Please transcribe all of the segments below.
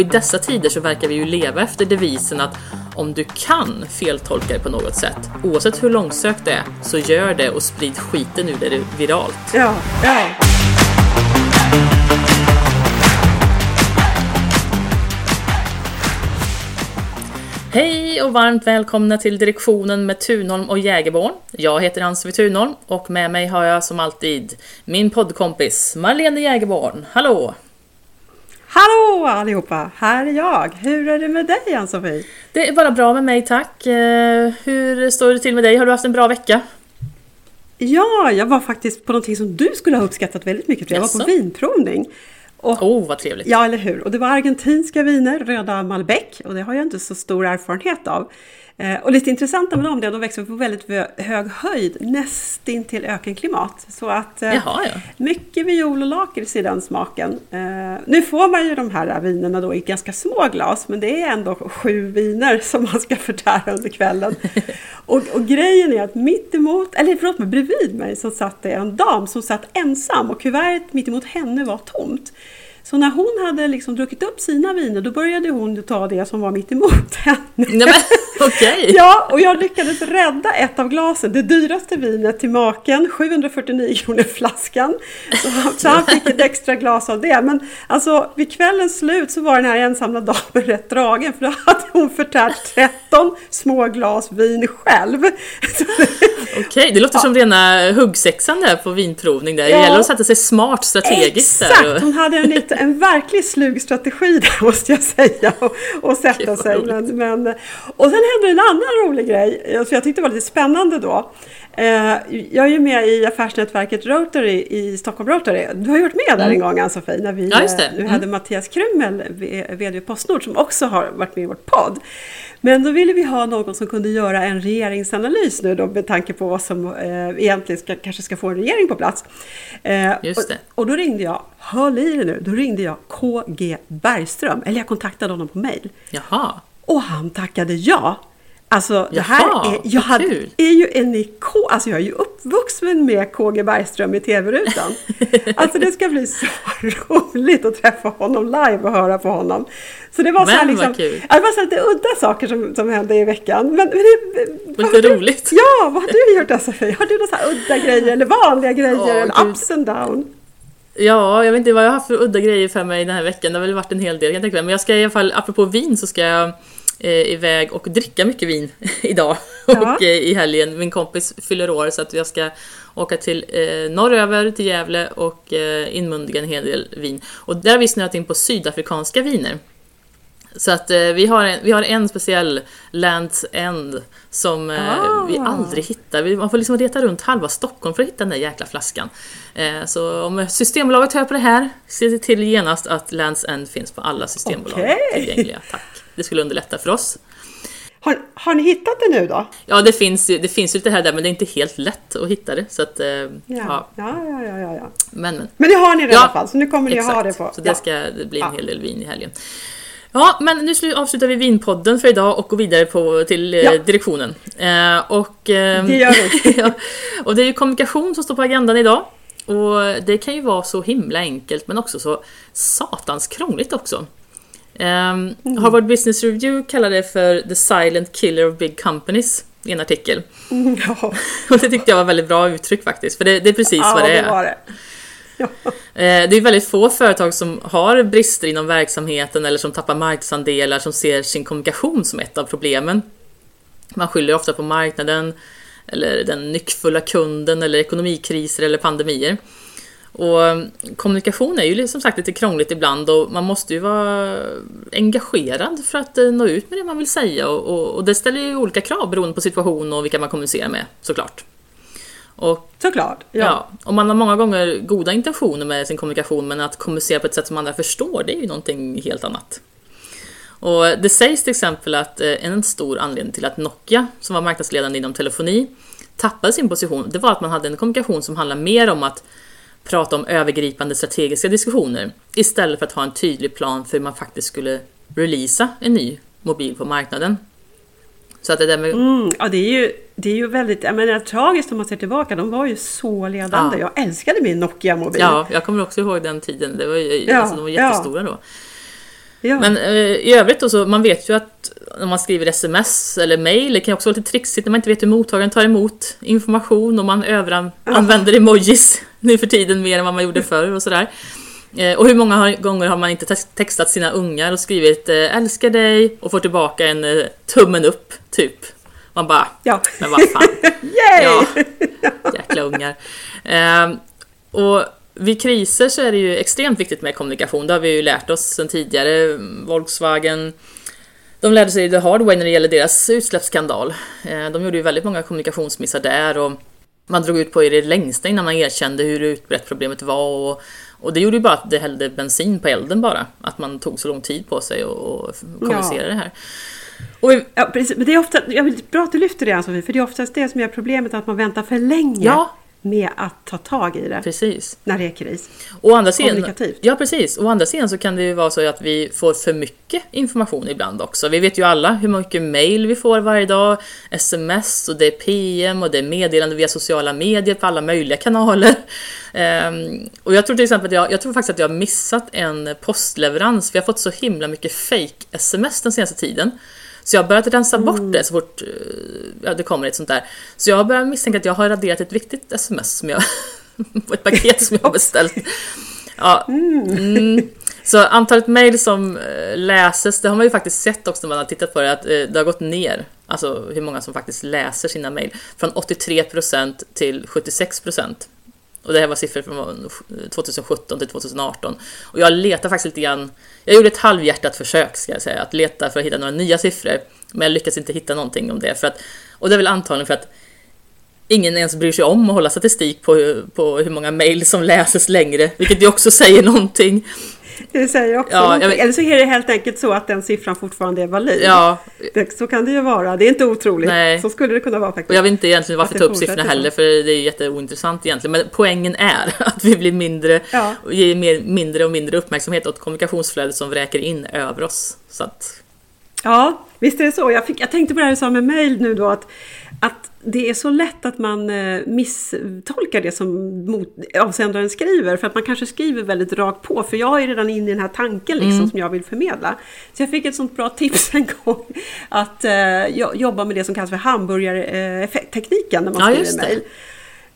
Och i dessa tider så verkar vi ju leva efter devisen att om du kan feltolka det på något sätt, oavsett hur långsökt det är, så gör det och sprid skiten ur det viralt. Ja, ja. Hej och varmt välkomna till direktionen med Tunholm och Jägerborn. Jag heter Ann-Sofie Tunholm och med mig har jag som alltid min poddkompis Marlene Jägerborn. Hallå! Hallå allihopa! Här är jag. Hur är det med dig Ann-Sofie? Det är bara bra med mig tack. Eh, hur står det till med dig? Har du haft en bra vecka? Ja, jag var faktiskt på någonting som du skulle ha uppskattat väldigt mycket. Jag var på vinprovning. Åh, oh, vad trevligt! Ja, eller hur? Och det var argentinska viner, röda Malbec, och det har jag inte så stor erfarenhet av. Eh, och lite intressant med dem är att de växer på väldigt hög höjd, nästintill ökenklimat. Så att eh, Jaha, ja. mycket viol och lakrits i den smaken. Eh, nu får man ju de här vinerna då i ganska små glas, men det är ändå sju viner som man ska förtära under kvällen. och, och, grejen är att mitt emot, eller förlåt mig, bredvid mig så satt det en dam som satt ensam och kuvertet mitt emot henne var tomt. Så när hon hade liksom druckit upp sina viner då började hon ta det som var mitt emot henne. Nej, okay. ja, och jag lyckades rädda ett av glasen, det dyraste vinet till maken, 749 kronor flaskan. Så han, så han fick ett extra glas av det. Men alltså vid kvällens slut så var den här ensamma damen rätt dragen för då hade hon förtärt 13 små glas vin själv. Okej, okay, det låter ja. som rena huggsexan där på vinprovning där. Det ja. gäller att sätta sig smart strategiskt Exakt, där. hon hade en lite en verklig slug strategi där måste jag säga. Och, och sätta sig. Men, men, och sen hände en annan rolig grej. Alltså jag tyckte det var lite spännande då. Eh, jag är ju med i affärsnätverket Rotary i Stockholm Rotary. Du har ju varit med där mm. en gång Ann-Sofie när vi ja, nu mm. hade Mattias Krymmel, VD Postnord, som också har varit med i vår podd. Men då ville vi ha någon som kunde göra en regeringsanalys nu då med tanke på vad som eh, egentligen ska, kanske ska få en regering på plats. Eh, Just det. Och, och, då ringde jag, håll i det nu, då ringde jag KG Bergström, eller jag kontaktade honom på mail. Jaha. Och han tackade ja. Alltså det här är, jag hade, är ju en ikon, alltså jag är ju uppvuxen med KG Bergström i TV-rutan. alltså det ska bli så roligt att träffa honom live och höra på honom. Så det var men, så här liksom, kul. det var så lite udda saker som, som hände i veckan. Men, men det, lite du, roligt. Ja, vad har du gjort Sofie? Har du några så här udda grejer eller vanliga grejer oh, eller ups and down? Ja, jag vet inte vad jag har haft för udda grejer för mig den här veckan. Det har väl varit en hel del kan jag tänka. Men jag ska i alla fall, apropå vin, så ska jag eh, iväg och dricka mycket vin idag ja. och eh, i helgen. Min kompis fyller år så att jag ska åka till eh, norröver till Gävle och eh, inmundiga en hel del vin. Och där har vi snöat in på sydafrikanska viner. Så att eh, vi, har en, vi har en speciell Lands End som eh, ah. vi aldrig hittar. Man får liksom leta runt halva Stockholm för att hitta den där jäkla flaskan. Eh, så om Systembolaget hör på det här, se till genast att Lands End finns på alla systembolag okay. tillgängliga. Tack! Det skulle underlätta för oss. Har, har ni hittat det nu då? Ja, det finns, det finns lite här där, men det är inte helt lätt att hitta det. Så att, eh, ja. Ja. Ja, ja, ja, ja, Men, men. men det har ni i alla fall, så nu kommer ni exakt. ha det på. Så det ska bli en hel del vin i helgen. Ja, men nu avslutar vi vinpodden för idag och går vidare på, till eh, ja. direktionen. Eh, och, eh, det gör vi. och det är ju kommunikation som står på agendan idag. Och det kan ju vara så himla enkelt men också så satans krångligt också. Um, mm. Harvard Business Review kallar det för “The silent killer of big companies” i en artikel. Mm, ja. och det tyckte jag var väldigt bra uttryck faktiskt, för det, det är precis ja, vad det är. Det var det. Ja. Eh, det är väldigt få företag som har brister inom verksamheten eller som tappar marknadsandelar som ser sin kommunikation som ett av problemen. Man skyller ofta på marknaden, eller den nyckfulla kunden, eller ekonomikriser eller pandemier. Och eh, kommunikation är ju som sagt lite krångligt ibland och man måste ju vara engagerad för att eh, nå ut med det man vill säga och, och, och det ställer ju olika krav beroende på situation och vilka man kommunicerar med såklart. Och, Såklart, ja. ja. Och man har många gånger goda intentioner med sin kommunikation men att kommunicera på ett sätt som andra förstår det är ju någonting helt annat. Och det sägs till exempel att eh, en stor anledning till att Nokia, som var marknadsledande inom telefoni, tappade sin position, det var att man hade en kommunikation som handlade mer om att prata om övergripande strategiska diskussioner istället för att ha en tydlig plan för hur man faktiskt skulle releasa en ny mobil på marknaden. Så att det där med... Mm, ja, det är ju, det är ju väldigt jag menar, tragiskt om man ser tillbaka. De var ju så ledande. Ja. Jag älskade min Nokia-mobil. Ja, jag kommer också ihåg den tiden. Det var ju, ja, alltså, de var jättestora ja. då. Ja. Men eh, i övrigt då så, man vet ju att när man skriver sms eller mail, det kan också vara lite trixigt när man inte vet hur mottagaren tar emot information och man överanvänder emojis nu för tiden mer än vad man gjorde förr och sådär. Eh, och hur många gånger har man inte textat sina ungar och skrivit eh, älskar dig och får tillbaka en eh, tummen upp, typ. Man bara, ja. men vad fan. Ja, jäkla ungar. Och vid kriser så är det ju extremt viktigt med kommunikation, det har vi ju lärt oss sedan tidigare. Volkswagen, de lärde sig the hard way när det gäller deras utsläppsskandal. De gjorde ju väldigt många kommunikationsmissar där och man drog ut på det längsta innan man erkände hur utbrett problemet var och och det gjorde ju bara att det hällde bensin på elden bara. Att man tog så lång tid på sig och kommunicera ja. det här. Och ja, precis. Men det är ofta, jag vill, bra att du lyfter det Ann-Sofie, för det är oftast det som är problemet, att man väntar för länge. Ja, med att ta tag i det. Precis. När det är kris. Å andra sidan, ja precis. Å andra sidan så kan det ju vara så att vi får för mycket information ibland också. Vi vet ju alla hur mycket mail vi får varje dag, sms och det är PM och det är meddelande via sociala medier på alla möjliga kanaler. Um, och jag tror till exempel att jag, jag tror faktiskt att jag har missat en postleverans. Vi har fått så himla mycket fake sms den senaste tiden. Så jag har börjat rensa bort mm. det så fort eh, ja, det kommer ett sånt där. Så jag har börjat misstänka att jag har raderat ett viktigt sms som jag, på ett paket som jag har beställt. Ja, mm. Så antalet mejl som eh, läses, det har man ju faktiskt sett också när man har tittat på det, att eh, det har gått ner. Alltså hur många som faktiskt läser sina mejl. Från 83% till 76%. Och det här var siffror från 2017 till 2018. Och jag letar faktiskt lite grann, jag gjorde ett halvhjärtat försök ska jag säga, att leta för att hitta några nya siffror. Men jag lyckades inte hitta någonting om det. För att, och det är väl antagligen för att ingen ens bryr sig om att hålla statistik på, på hur många mejl som läses längre, vilket ju också säger någonting. Det säger också ja, vet... Eller så är det helt enkelt så att den siffran fortfarande är valid. Ja. Det, så kan det ju vara. Det är inte otroligt. Nej. Så skulle det kunna vara faktiskt. Och jag vill inte egentligen varför ta upp siffrorna heller för det är jätteointressant egentligen. Men poängen är att vi blir mindre, ja. och ger mer, mindre och mindre uppmärksamhet åt kommunikationsflödet som vräker in över oss. Så att... Ja, visst är det så. Jag, fick, jag tänkte på det här du sa med mail nu då att, att det är så lätt att man eh, misstolkar det som avsändaren skriver för att man kanske skriver väldigt rakt på för jag är redan inne i den här tanken liksom mm. som jag vill förmedla. Så jag fick ett sånt bra tips en gång att eh, jobba med det som kallas för hamburgartekniken när man skriver mejl.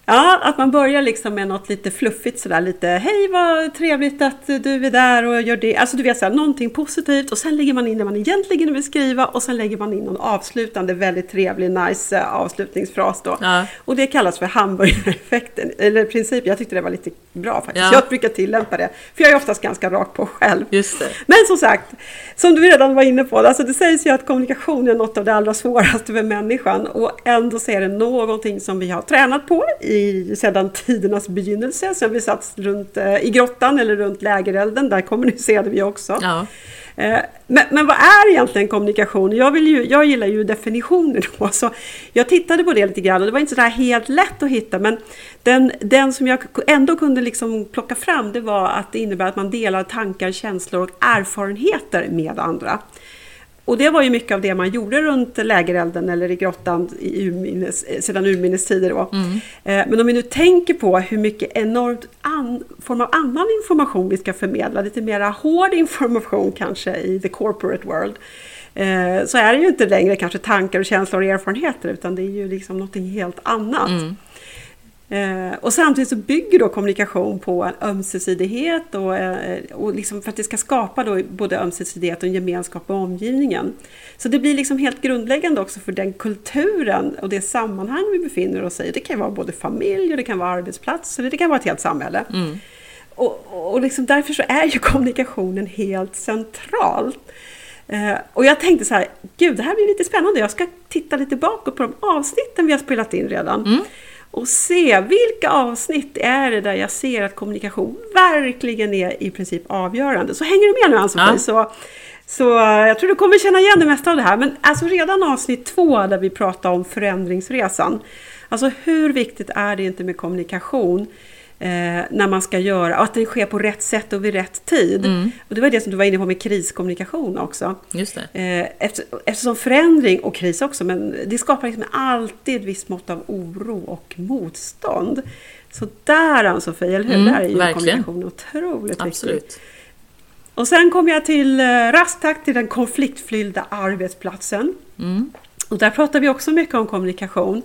Ja, att man börjar liksom med något lite fluffigt sådär lite Hej vad trevligt att du är där och gör det. Alltså du vet såhär, någonting positivt och sen lägger man in det man egentligen vill skriva och sen lägger man in någon avslutande väldigt trevlig nice eh, avslutningsfras då. Ja. Och det kallas för hamburgereffekten, eller princip. Jag tyckte det var lite bra faktiskt. Ja. Jag brukar tillämpa det. För jag är oftast ganska rak på själv. Just det. Men som sagt, som du redan var inne på, alltså det sägs ju att kommunikation är något av det allra svåraste för människan och ändå så är det någonting som vi har tränat på i, sedan tidernas begynnelse, sen vi satt runt eh, i grottan eller runt lägerelden, där kommunicerade vi också. Ja. Eh, men, men, vad är egentligen kommunikation? Jag, vill ju, jag gillar ju definitioner då, så jag tittade på det lite grann och det var inte så helt lätt att hitta, men den, den som jag ändå kunde liksom plocka fram, det var att det innebär att man delar tankar, känslor och erfarenheter med andra. Och det var ju mycket av det man gjorde runt lägerelden eller i grottan i urminnes, sedan urminnes tider. Då. Mm. Eh, men om vi nu tänker på hur mycket enormt an, form av annan information vi ska förmedla, lite mera hård information kanske i the corporate world, eh, så är det ju inte längre kanske tankar och känslor och erfarenheter utan det är ju liksom någonting helt annat. Mm. Eh, och samtidigt så bygger då kommunikation på en ömsesidighet och, eh, och liksom för att det ska skapa då både ömsesidighet och en gemenskap med omgivningen. Så det blir liksom helt grundläggande också för den kulturen och det sammanhang vi befinner oss i. Det kan vara både familj och det kan vara arbetsplats eller det kan vara ett helt samhälle. Mm. Och, och liksom därför så är ju kommunikationen helt central. Eh, och jag tänkte så här, gud det här blir lite spännande. Jag ska titta lite bakåt på de avsnitten vi har spelat in redan. Mm och se vilka avsnitt är det där jag ser att kommunikation verkligen är i princip avgörande. Så hänger du med nu Ann-Sofie? Ja. Så, så jag tror du kommer känna igen det mesta av det här. Men alltså redan avsnitt två där vi pratar om förändringsresan. Alltså hur viktigt är det inte med kommunikation? Eh, när man ska göra, och att det sker på rätt sätt och vid rätt tid. Mm. Och det var det som du var inne på med kriskommunikation också. Just det. Eh, efter, eftersom förändring, och kris också, men det skapar liksom alltid ett visst mått av oro och motstånd. Så där Ann-Sofie, eller hur? Mm, där är ju verkligen. kommunikation otroligt Absolut. viktigt. Och sen kom jag till eh, rasktakt till den konfliktfyllda arbetsplatsen. Mm. Och där pratar vi också mycket om kommunikation.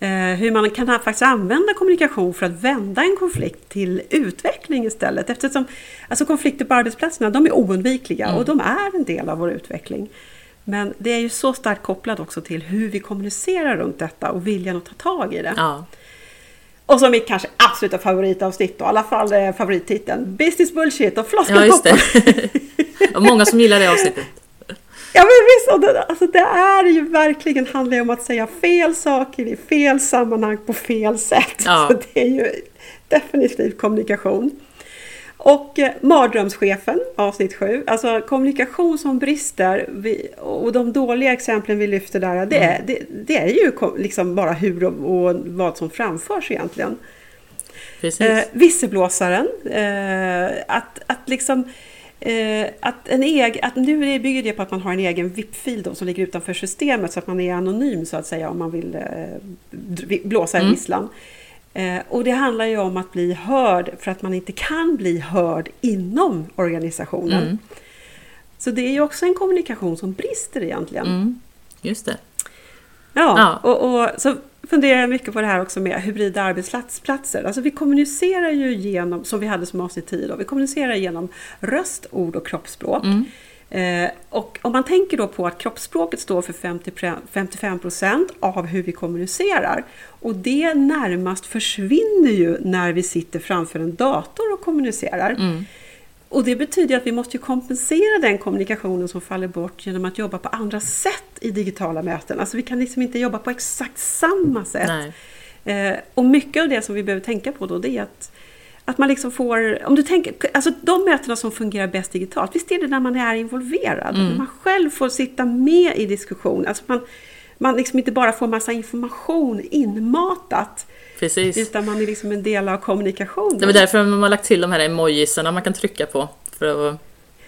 Eh, hur man kan faktiskt använda kommunikation för att vända en konflikt till utveckling istället. Eftersom alltså konflikter på arbetsplatserna de är oundvikliga Mm. och de är en del av vår utveckling. Men det är ju så starkt kopplat också till hur vi kommunicerar runt detta och viljan att ta tag i det. Ja. Och så mitt kanske absoluta favoritavsnitt och i alla fall eh, favorittiteln Business Bullshit och ja, just floskeltoppen. det. Och många som gillar det avsnittet. Ja men visst, det, alltså det är ju verkligen handlar ju om att säga fel saker i fel sammanhang på fel sätt. Ja. Så det är ju definitivt kommunikation. Och eh, mardrömschefen, avsnitt 7, alltså kommunikation som brister vi, och de dåliga exemplen vi lyfter där, det, är, det, det är ju liksom bara hur och, och vad som framförs egentligen. Precis. Eh, visselblåsaren, eh, att, att liksom eh, att en egen, att nu bygger det på att man har en egen VIP-fil då, som ligger utanför systemet så att man är anonym så att säga om man vill eh, blåsa i Mm. visslan. Eh, och det handlar ju om att bli hörd för att man inte kan bli hörd inom organisationen. Mm. Så det är ju också en kommunikation som brister egentligen. Mm. Just det. Ja, Ja. Och, och så funderar mycket på det här också med hybrida arbetsplatser. Alltså vi kommunicerar ju genom, som vi hade som avsnitt 10 då, vi kommunicerar genom röst, ord och kroppsspråk. Mm. Eh, och om man tänker då på att kroppsspråket står för 50, 55% av hur vi kommunicerar och det närmast försvinner ju när vi sitter framför en dator och kommunicerar. Mm. Och det betyder att vi måste kompensera den kommunikationen som faller bort genom att jobba på andra sätt i digitala möten. Alltså vi kan liksom inte jobba på exakt samma sätt. Eh, och mycket av det som vi behöver tänka på då det är att, att man liksom får, om du tänker, alltså de mötena som fungerar bäst digitalt, visst är det när man är involverad? Mm. När man själv får sitta med i diskussion. Alltså man, man liksom inte bara får massa information inmatat, Precis. utan man är liksom en del av kommunikationen. Det var därför man har lagt till de här emojisarna man kan trycka på för att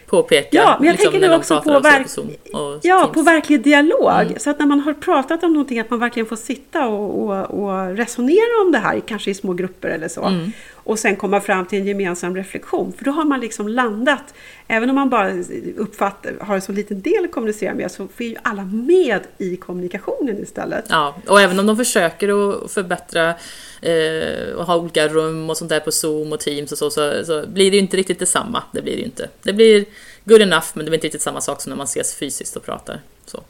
påpeka Ja, men jag tänker när nu också på, verk- och ja, Teams. på verklig dialog. Mm. Så att när man har pratat om någonting att man verkligen får sitta och, och, och resonera om det här, kanske i små grupper eller så. Mm. Och sen komma fram till en gemensam reflektion. För då har man liksom landat. Även om man bara uppfattar, har en så liten del att kommunicera med så får ju alla med i kommunikationen istället. Ja, och även om de försöker att förbättra eh, och ha olika rum och sånt där på Zoom och Teams och så, så, så blir det ju inte riktigt detsamma. Det blir det ju inte. Det blir good enough, men det blir inte riktigt samma sak som när man ses fysiskt och pratar. Så.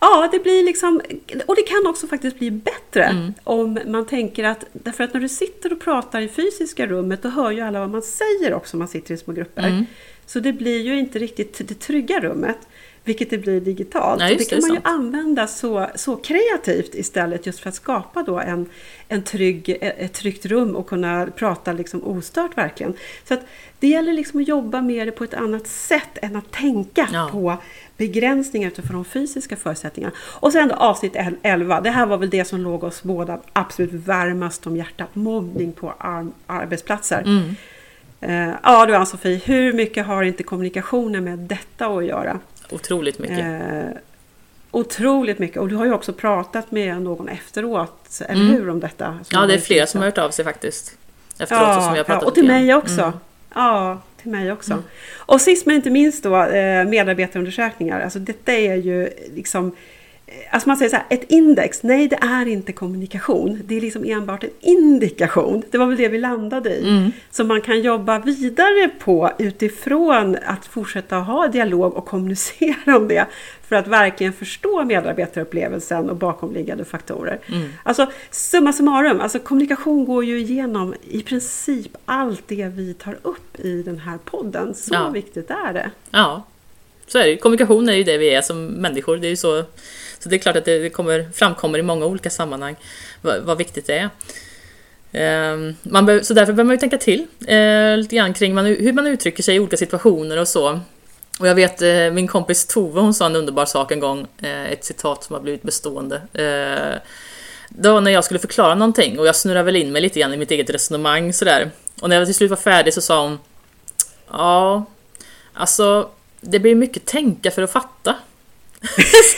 Ja, det blir liksom, och det kan också faktiskt bli bättre Mm. om man tänker att, därför att när du sitter och pratar i fysiska rummet, då hör ju alla vad man säger också om man sitter i små grupper. Mm. Så det blir ju inte riktigt det trygga rummet, vilket det blir digitalt. Nej, det det, kan man ju använda så, så kreativt istället, just för att skapa då en, en trygg, ett tryggt rum och kunna prata liksom ostört verkligen. Så att det gäller liksom att jobba med det på ett annat sätt än att tänka Ja. på begränsningar utifrån de fysiska förutsättningarna. Och sen då avsnitt 11, det här var väl det som låg oss båda absolut varmast om hjärtat, mobbning på ar- arbetsplatser. Mm. Eh, ja du Ann-Sofie, hur mycket har inte kommunikationen med detta att göra? Otroligt mycket. Eh, otroligt mycket, och du har ju också pratat med någon efteråt, eller Mm. hur, om detta? Ja, det är flera som har hört av sig faktiskt. Efteråt och som har pratat ja, och till mig också. Mm. Ja, till mig också. Och sist men inte minst då eh, medarbetarundersökningar. Alltså detta är ju liksom Alltså man säger så här, ett index, nej det är inte kommunikation. Det är liksom enbart en indikation. Det var väl det vi landade i. Mm. Som man kan jobba vidare på utifrån att fortsätta ha dialog och kommunicera om det. För att verkligen förstå medarbetarupplevelsen och bakomliggande faktorer. Mm. Alltså summa summarum, alltså kommunikation går ju igenom i princip allt det vi tar upp i den här podden. Så Ja. viktigt är det. Ja, så är det. Kommunikation är ju det vi är som människor. Det är ju så, så det är klart att det kommer, framkommer i många olika sammanhang vad, vad viktigt det är. Ehm, Man be, så därför behöver man ju tänka till eh, lite grann kring man, hur man uttrycker sig i olika situationer och så. Och jag vet eh, min kompis Tove, hon sa en underbar sak en gång, eh, ett citat som har blivit bestående. Eh, det var när jag skulle förklara någonting och jag snurrade väl in mig lite grann i mitt eget resonemang sådär. Och när jag till slut var färdig så sa hon Ja, alltså det blir mycket tänka för att fatta.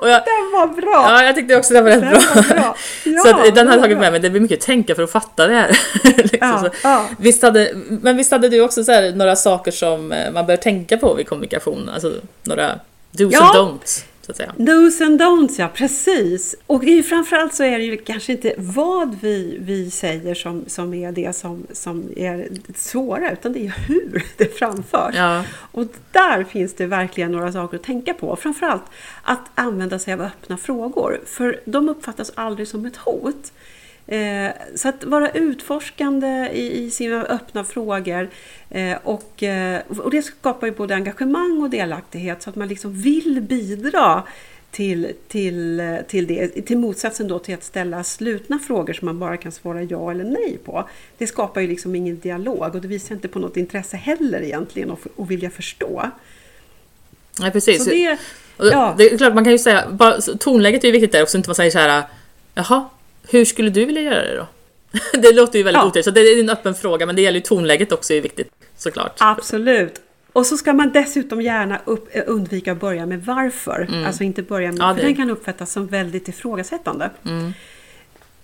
Och jag, Den var bra! Ja, jag tyckte också den var rätt Den bra. var bra. Ja, så att, den har jag tagit med mig, det blir mycket tänka för att fatta det här. liksom Ja, så. ja. Visst hade, men visst hade du också så här, några saker som eh, man bör tänka på vid kommunikation? Alltså några dos Ja. and don'ts, så att säga. Do's and don'ts, ja precis. Och det är ju framförallt så är det ju kanske inte vad vi, vi säger som, som är det som, som är svåra, utan det är hur det framförs. Ja. Och där finns det verkligen några saker att tänka på. Framförallt att använda sig av öppna frågor, för de uppfattas aldrig som ett hot. Eh, så att vara utforskande i, i sina öppna frågor eh, och, eh, och det skapar ju både engagemang och delaktighet så att man liksom vill bidra till, till, till det. Till motsatsen då till att ställa slutna frågor som man bara kan svara ja eller nej på. Det skapar ju liksom ingen dialog och det visar inte på något intresse heller egentligen och, och vilja förstå. Nej, precis. Så det, ja. Det är klart, man kan ju säga, bara, tonläget är ju viktigt där också, inte man säger så här, jaha, hur skulle du vilja göra det då? det låter ju väldigt Ja. otrevligt, så det är en öppen fråga, men det gäller ju tonläget också är viktigt såklart. Absolut. Och så ska man dessutom gärna upp, eh, undvika att börja med varför. Alltså inte börja med, Mm. Ja, för den kan uppfattas som väldigt ifrågasättande.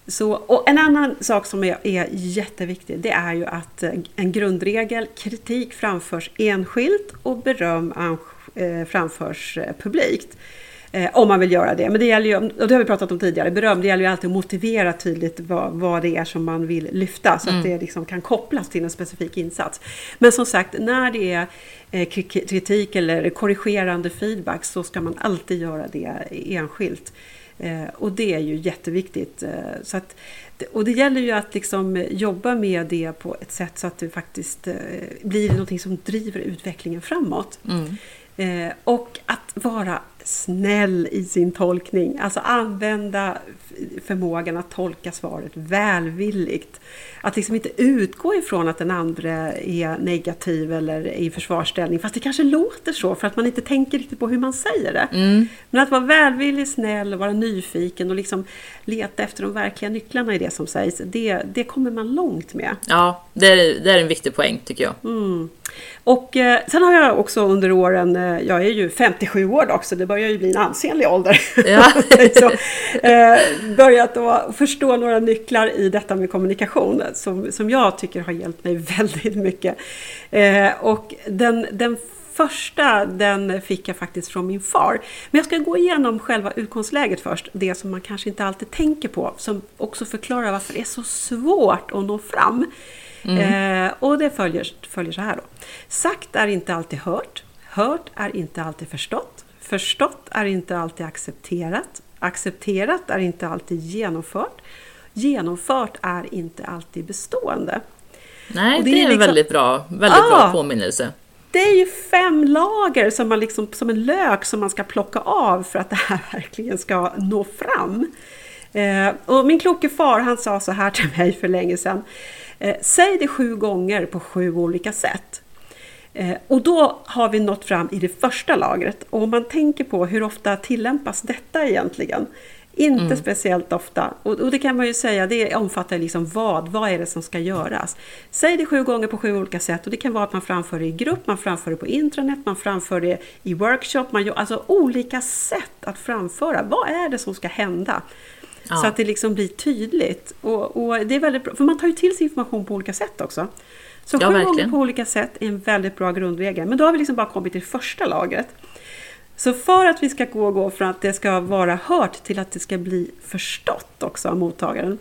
Så, och en annan sak som är, är jätteviktig det är ju att eh, en grundregel, kritik framförs enskilt och beröm eh, framförs publikt. Eh, om man vill göra det. Men det gäller ju, och det har vi pratat om tidigare, beröm, det gäller ju alltid att motivera tydligt vad, vad det är som man vill lyfta så att det liksom kan kopplas till en specifik insats. Men som sagt, när det är eh, kri- kritik eller korrigerande feedback så ska man alltid göra det enskilt. Eh, och det är ju jätteviktigt. Eh, så att, och det gäller ju att liksom jobba med det på ett sätt så att det faktiskt eh, blir någonting som driver utvecklingen framåt. Eh, och att vara snäll i sin tolkning, alltså använda förmågan att tolka svaret välvilligt. Att liksom inte utgå ifrån att den andra är negativ eller är i försvarsställning, fast det kanske låter så för att man inte tänker riktigt på hur man säger det. Men att vara välvillig, snäll och vara nyfiken och liksom leta efter de verkliga nycklarna i det som sägs, det, det kommer man långt med. Ja, det är, det är en viktig poäng tycker jag. Mm. Och eh, sen har jag också under åren, eh, jag är ju 57 år dock, så det börjar ju bli en ansenlig ålder. Ja. så, eh, börjat då förstå några nycklar i detta med kommunikation som, som jag tycker har hjälpt mig väldigt mycket. Eh, och den, den första den fick jag faktiskt från min far. Men jag ska gå igenom själva utgångsläget först, det som man kanske inte alltid tänker på, som också förklarar varför det är så svårt att nå fram. Eh, och det följer, följer så här då. Sagt är inte alltid hört. Hört är inte alltid förstått. Förstått är inte alltid accepterat. Accepterat är inte alltid genomfört. Genomfört är inte alltid bestående. Nej, det, det är är en liksom- väldigt bra, väldigt Ah! bra påminnelse. Det är ju fem lager som, man liksom, som en lök som man ska plocka av för att det här verkligen ska nå fram. Eh, och min kloke far han sa så här till mig för länge sedan. Eh, Säg det sju gånger på sju olika sätt. Eh, och då har vi nått fram i det första lagret. Och om man tänker på hur ofta tillämpas detta egentligen? Inte speciellt ofta. Och, och det kan man ju säga, det omfattar liksom vad? Vad är det som ska göras? Säg det sju gånger på sju olika sätt. Och det kan vara att man framför det i grupp, man framför det på intranät, man framför det i workshop. Man gör, alltså olika sätt att framföra. Vad är det som ska hända? Ja. Så att det liksom blir tydligt. Och, och det är väldigt bra, för man tar ju till sig information på olika sätt också. Så Ja, sju gånger verkligen. på olika sätt är en väldigt bra grundregel. Men då har vi liksom bara kommit till första lagret. Så för att vi ska gå, gå från att det ska vara hört till att det ska bli förstått också av mottagaren.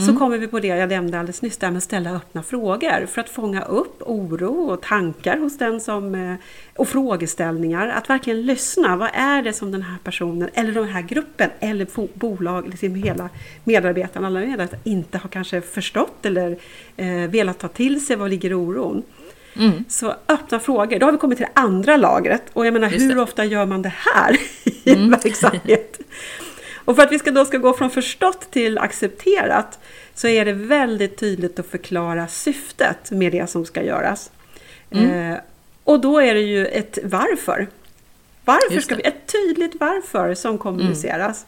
Så kommer vi på det jag nämnde alldeles nyss, där med att ställa öppna frågor för att fånga upp oro och tankar hos den som, eh, och frågeställningar. Att verkligen lyssna. Vad är det som den här personen, eller den här gruppen, eller bolag, liksom hela medarbetarna, alla medarbetare inte har kanske förstått eller eh, velat ta till sig. Vad ligger oron? Mm. Så öppna frågor. Då har vi kommit till det andra lagret. Och jag menar, Just hur det. Mm. ofta gör man det här i en verksamhet? Och för att vi ska då ska gå från förstått till accepterat så är det väldigt tydligt att förklara syftet med det som ska göras. Mm. Eh, och då är det ju ett varför. Varför ska vi, ett tydligt varför som kommuniceras.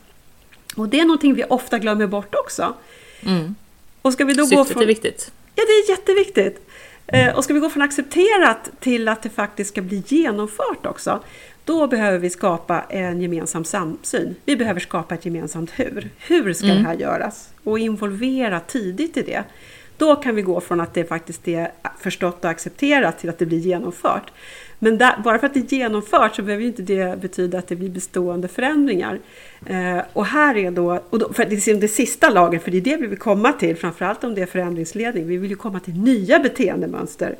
Och det är någonting vi ofta glömmer bort också. Mm. Och ska vi då gå Syftet från... är viktigt. Ja, det är jätteviktigt. Eh, och ska vi gå från accepterat till att det faktiskt ska bli genomfört också, Då behöver vi skapa en gemensam samsyn. Vi behöver skapa ett gemensamt hur. Hur ska mm. det här göras? Och involvera tidigt i det. Då kan vi gå från att det faktiskt är förstått och accepterat till att det blir genomfört. Men där, bara för att det är genomfört så behöver inte det betyda att det blir bestående förändringar. Eh, och här är då, och då, för det är liksom det sista laget, för det är det vi vill komma till, framförallt om det är förändringsledning. Vi vill ju komma till nya beteendemönster.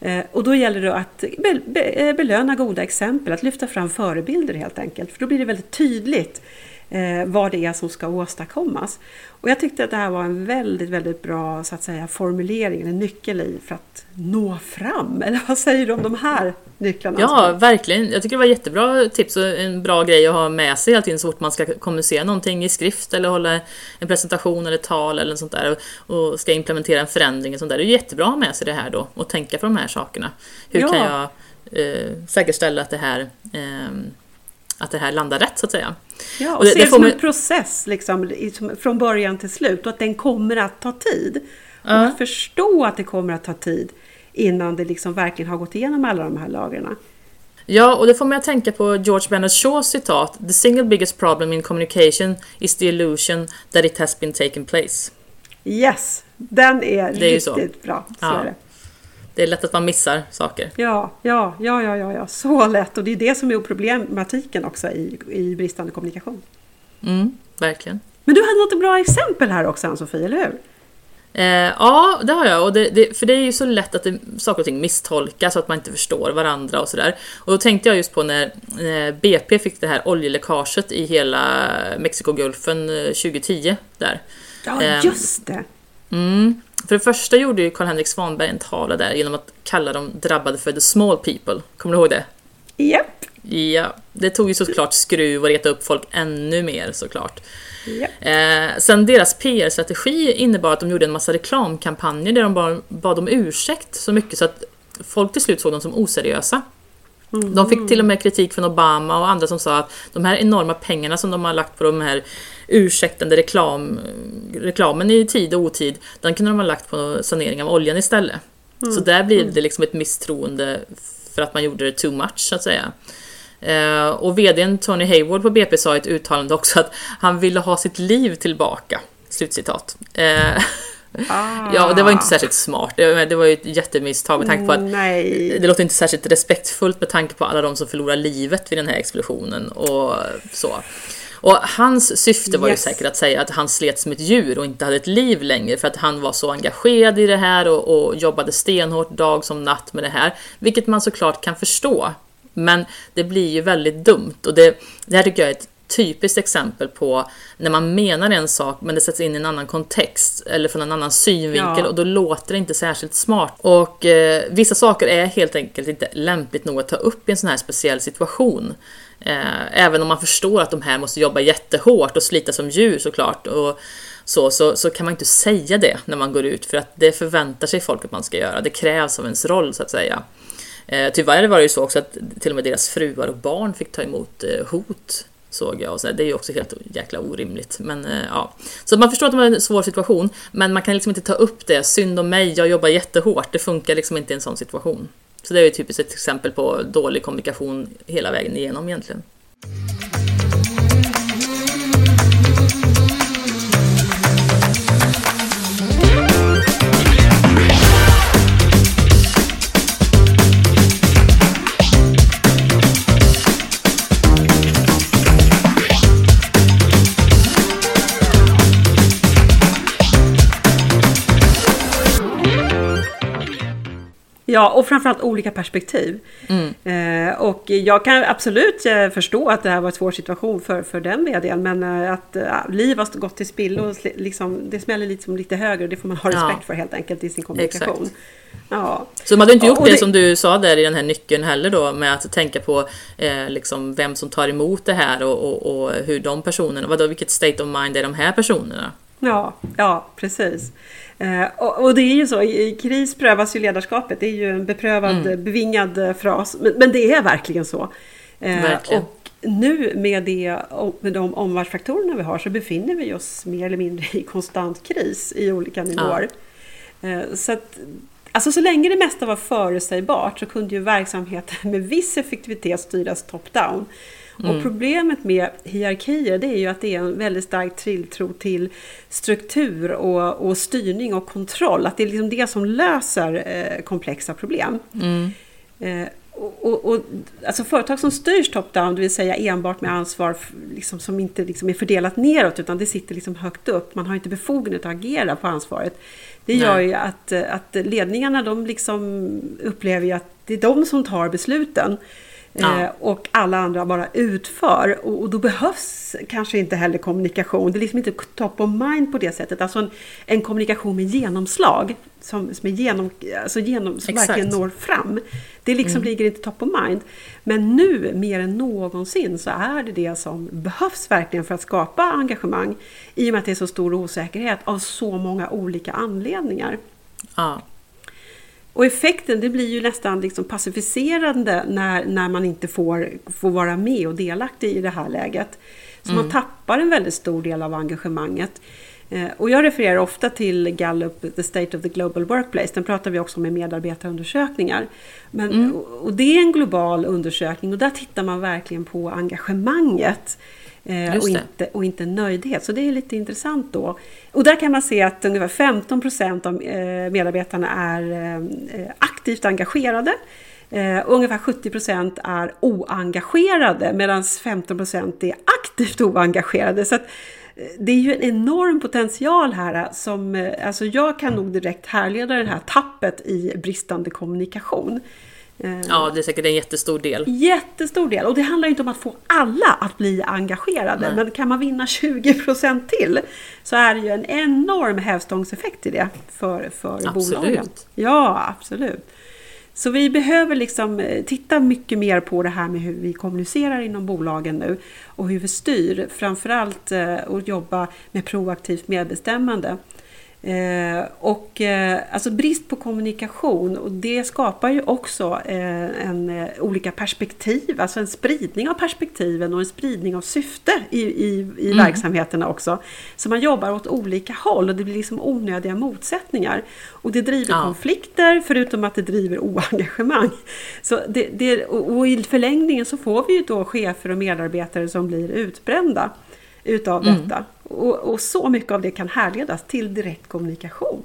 Eh, och då gäller det att eh, belöna goda exempel, att lyfta fram förebilder helt enkelt. För då blir det väldigt tydligt eh, vad det är som ska åstadkommas. Och jag tyckte att det här var en väldigt, väldigt bra så att säga, formulering, en nyckel i för att nå fram. Eller vad säger du om de här nycklarna? Ja, verkligen. Jag tycker det var jättebra tips och en bra grej att ha med sig hela tiden så fort man ska kommunicera någonting i skrift eller hålla en presentation eller tal eller sånt där och ska implementera en förändring. Och sånt där. Det är jättebra att ha med sig det här då och tänka på de här sakerna. Hur ja. kan jag eh, säkerställa att det här eh, att det här landar rätt så att säga. Ja, och, och se det, det som man... en process liksom, från början till slut och att den kommer att ta tid. Och att förstå att det kommer att ta tid innan det liksom verkligen har gått igenom alla de här lagren. Ja, och det får mig att tänka på George Bernard Shaws citat The single biggest problem in communication is the illusion that it has been taken place. Yes, den är, det är riktigt bra. Så ja. är det. Det är lätt att man missar saker. Ja, ja, ja, ja, ja, ja. så lätt. Och det är det som är problematiken också i, i bristande kommunikation. Mm, verkligen. Men du hade något bra exempel här också, Ann-Sofie, eller hur? Eh, ja, det har jag. Och det, det, för det är ju så lätt att det, saker och ting misstolkas så att man inte förstår varandra och sådär. Och då tänkte jag just på när, när BP fick det här oljeläckaget i hela Mexikogulfen 2010. Eh, där. Ja, eh, just det! Mm. För det första gjorde ju Karl-Henrik Svanberg en tala där genom att kalla de drabbade för the small people. Kommer du ihåg det? Japp. Ja, det tog ju såklart skruv och reta upp folk ännu mer såklart. Yep. Eh, sen deras PR-strategi innebar att de gjorde en massa reklamkampanjer där de bara bad om ursäkt så mycket så att folk till slut såg dem som oseriösa. Mm. De fick till och med kritik från Obama och andra som sa att de här enorma pengarna som de har lagt på de här ursäktande reklam, reklamen i tid och otid, den kunde de ha lagt på sanering av oljan istället. Mm. Så där blir det liksom ett misstroende för att man gjorde det too much så att säga. Eh, och VDn Tony Hayward på BP sa i ett uttalande också att han ville ha sitt liv tillbaka. Slutcitat. Eh, Ah. Ja, det var inte särskilt smart. Det, det var ju ett jättemisstag med tanke på att Nej. det låter inte särskilt respektfullt med tanke på alla de som förlorar livet vid den här explosionen och så. Och hans syfte var yes. ju säkert att säga att han slet som ett djur och inte hade ett liv längre för att han var så engagerad i det här och, och jobbade stenhårt dag som natt med det här. Vilket man såklart kan förstå. Men det blir ju väldigt dumt och det, det här tycker jag är ett typiskt exempel på när man menar en sak men det sätts in i en annan kontext eller från en annan synvinkel ja. och då låter det inte särskilt smart. Och eh, vissa saker är helt enkelt inte lämpligt nog att ta upp i en sån här speciell situation. Eh, även om man förstår att de här måste jobba jättehårt och slita som djur såklart. Och, så, så, så kan man inte säga det när man går ut för att det förväntar sig folk att man ska göra. Det krävs av ens roll så att säga. Eh, tyvärr var det ju så också att till och med deras fruar och barn fick ta emot eh, hot såg jag. Och så, det är ju också helt jäkla orimligt. Men, eh, ja. Så man förstår att de har en svår situation, men man kan liksom inte ta upp det. Synd om mig, jag jobbar jättehårt. Det funkar liksom inte i en sån situation. Så det är ju typiskt ett exempel på dålig kommunikation hela vägen igenom egentligen. Ja, och framförallt olika perspektiv. Mm. Eh, och jag kan absolut eh, förstå att det här var en svår situation för, för den vdn, men eh, att eh, liv har gått till spillo, liksom, det smäller liksom lite högre och det får man ha respekt ja. för helt enkelt i sin kommunikation. Exakt. Ja. Så de hade inte gjort det, det, som du sa där i den här nyckeln heller då med att tänka på eh, liksom vem som tar emot det här och, och, och hur de personerna, vadå, vilket state of mind är de här personerna? Ja, ja precis. Eh, och, och, det är ju så, i kris prövas ju ledarskapet. Det är ju en beprövad, mm. bevingad eh, fras. Men, men, det är verkligen så. Eh, verkligen. Och nu med, det, med de omvärldsfaktorerna vi har så befinner vi oss mer eller mindre i konstant kris i olika nivåer. Ja. Eh, så att Alltså så länge det mesta var förutsägbart så kunde ju verksamheten med viss effektivitet styras top-down. Mm. Och problemet med hierarkier det är ju att det är en väldigt stark tilltro till struktur och, och styrning och kontroll. Att det är liksom det som löser eh, komplexa problem. Mm. Eh, och, och, alltså företag som styrs top-down, det vill säga enbart med ansvar liksom, som inte liksom är fördelat neråt utan det sitter liksom högt upp. Man har inte befogenhet att agera på ansvaret. Det gör Nej. ju att, att ledningarna de liksom upplever att det är de som tar besluten. Ja. Eh, och alla andra bara utför. Och, och, då behövs kanske inte heller kommunikation. Det är liksom inte top of mind på det sättet. Alltså en, en kommunikation med genomslag. Som, som, är genom, alltså genom, som verkligen når fram. Det liksom mm. ligger inte top of mind. Men nu mer än någonsin så är det det som behövs verkligen för att skapa engagemang. I och med att det är så stor osäkerhet av så många olika anledningar. Ja. Och effekten det blir ju nästan liksom pacificerande när, när man inte får, får vara med och delaktig i det här läget. Så mm. man tappar en väldigt stor del av engagemanget. Eh, och jag refererar ofta till Gallup, The State of the Global Workplace. Den pratar vi också om i medarbetarundersökningar. Men, mm. och det är en global undersökning och där tittar man verkligen på engagemanget. Eh, och, inte, och inte nöjdhet. Så det är lite intressant då. Och där kan man se att ungefär 15 procent av eh, medarbetarna är eh, aktivt engagerade. Och ungefär 70 procent är oengagerade medan 15 procent är aktivt oengagerade. Så det är ju en enorm potential här som, alltså jag kan nog direkt härleda det här tappet i bristande kommunikation. Eh, ja, det är säkert en jättestor del. Jättestor del. Och det handlar inte om att få alla att bli engagerade. Nej. Men kan man vinna 20% till så är det ju en enorm hävstångseffekt i det för, för absolut. bolagen. Ja, absolut. Så vi behöver liksom eh, titta mycket mer på det här med hur vi kommunicerar inom bolagen nu och hur vi styr. Framförallt att eh, jobba med proaktivt medbestämmande. Eh, och eh, alltså brist på kommunikation och det skapar ju också eh, en, eh, olika perspektiv, alltså en spridning av perspektiven och en spridning av syfte i, i, i mm. verksamheterna också. Så man jobbar åt olika håll och det blir liksom onödiga motsättningar. Och det driver ja. konflikter förutom att det driver oengagemang. Så det, det, och, och i förlängningen så får vi ju då chefer och medarbetare som blir utbrända utav mm. detta. Och, och, så mycket av det kan härledas till direkt kommunikation.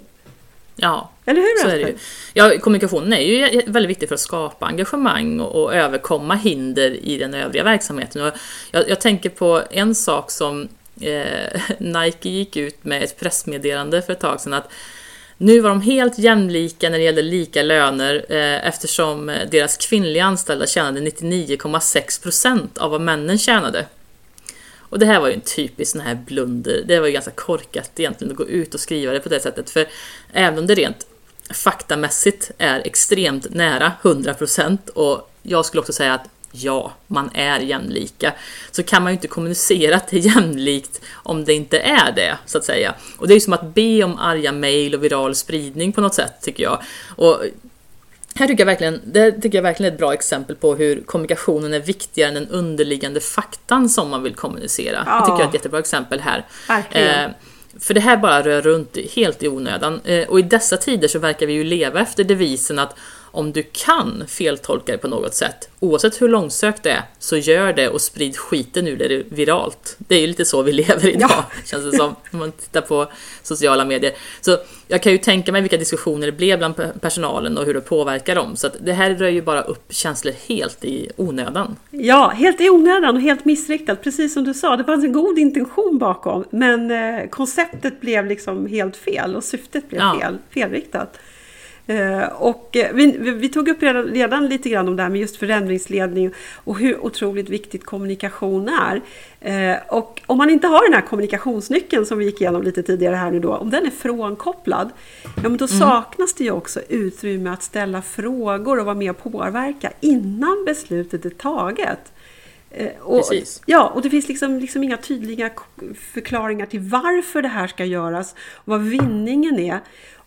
Ja, Eller hur, så är det ju. Ja, kommunikationen är ju väldigt viktig för att skapa engagemang och, och överkomma hinder i den övriga verksamheten. Och jag, jag tänker på en sak som eh, Nike gick ut med ett pressmeddelande för ett tag sedan att nu var de helt jämlika när det gällde lika löner eh, eftersom deras kvinnliga anställda tjänade 99,6% av vad männen tjänade. Och det här var ju en typisk sån här blunder. Det var ju ganska korkat egentligen att gå ut och skriva det på det sättet. För även om det rent faktamässigt är extremt nära 100% och jag skulle också säga att ja, man är jämlika. Så kan man ju inte kommunicera att det är jämlikt om det inte är det, så att säga. Och det är ju som att be om arga mejl och viral spridning på något sätt, tycker jag. Och här tycker jag verkligen, det tycker jag verkligen är ett bra exempel på hur kommunikationen är viktigare än den underliggande faktan som man vill kommunicera. Ja. Jag tycker jag är ett jättebra exempel här. Eh, för det här bara rör runt helt i onödan. Eh, och i dessa tider så verkar vi ju leva efter devisen att om du kan feltolka det på något sätt, oavsett hur långsökt det är, så gör det och sprid skiten ur det viralt. Det är ju lite så vi lever idag, ja. känns det som, om man tittar på sociala medier. Så jag kan ju tänka mig vilka diskussioner det blev bland personalen och hur det påverkar dem. Så det här rör ju bara upp känslor helt i onödan. Ja, helt i onödan och helt missriktat. Precis som du sa, det fanns en god intention bakom, men eh, konceptet blev liksom helt fel och syftet blev ja. fel, felriktat. Eh, och eh, vi, vi, tog upp redan, redan, lite grann om det här med just förändringsledning och hur otroligt viktigt kommunikation är. Eh, och om man inte har den här kommunikationsnyckeln som vi gick igenom lite tidigare här nu då, om den är frånkopplad, ja men då mm. saknas det ju också utrymme att ställa frågor och vara med och påverka innan beslutet är taget. Och, ja, och det finns liksom, liksom inga tydliga förklaringar till varför det här ska göras och vad vinningen är.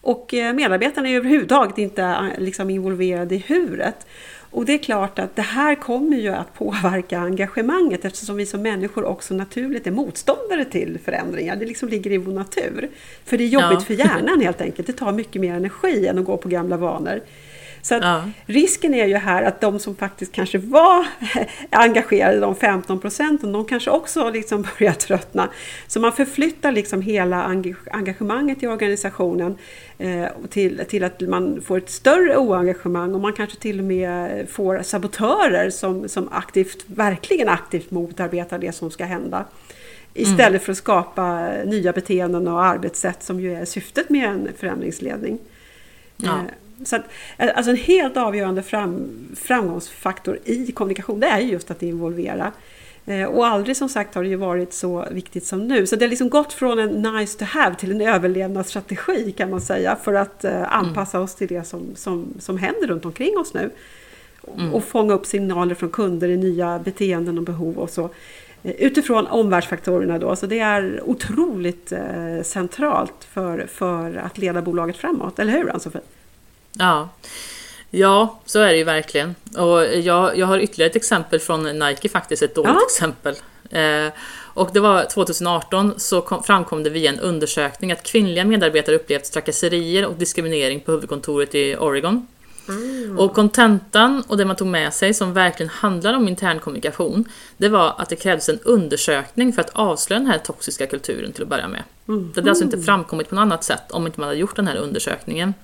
Och eh, medarbetarna är överhuvudtaget inte eh, liksom involverade i huret. Och det är klart att det här kommer ju att påverka engagemanget eftersom vi som människor också naturligt är motståndare till förändringar. Det liksom ligger i vår natur. För det är jobbigt ja. för hjärnan helt enkelt. Det tar mycket mer energi än att gå på gamla vanor. Så ja. risken är ju här att de som faktiskt kanske var engagerade, de 15 procenten, de kanske också liksom börjar tröttna. Så man förflyttar liksom hela engagemanget i organisationen eh, till, till att man får ett större oengagemang och man kanske till och med får sabotörer som, som aktivt, verkligen aktivt motarbetar det som ska hända. Istället mm. för att skapa nya beteenden och arbetssätt som ju är syftet med en förändringsledning. Ja. Så att, eh, alltså en helt avgörande fram, framgångsfaktor i kommunikation det är just att involvera. Eh, och aldrig som sagt har det ju varit så viktigt som nu. Så det har liksom gått från en nice to have till en överlevnadsstrategi kan man säga för att eh, anpassa mm. oss till det som, som, som händer runt omkring oss nu. Mm. Och fånga upp signaler från kunder i nya beteenden och behov och så. Utifrån omvärldsfaktorerna då, så det är otroligt centralt för, för att leda bolaget framåt, eller hur Ann-Sofie? Ja. Ja, så är det ju verkligen. Och jag, jag har ytterligare ett exempel från Nike faktiskt, ett dåligt ja. exempel. Eh, och det var 2018 så kom, framkom det via en undersökning att kvinnliga medarbetare upplevt trakasserier och diskriminering på huvudkontoret i Oregon. Mm. Och kontentan och det man tog med sig som verkligen handlar om internkommunikation, det var att det krävdes en undersökning för att avslöja den här toxiska kulturen till att börja med. Mm. Det hade alltså inte framkommit på något annat sätt om inte man hade gjort den här undersökningen.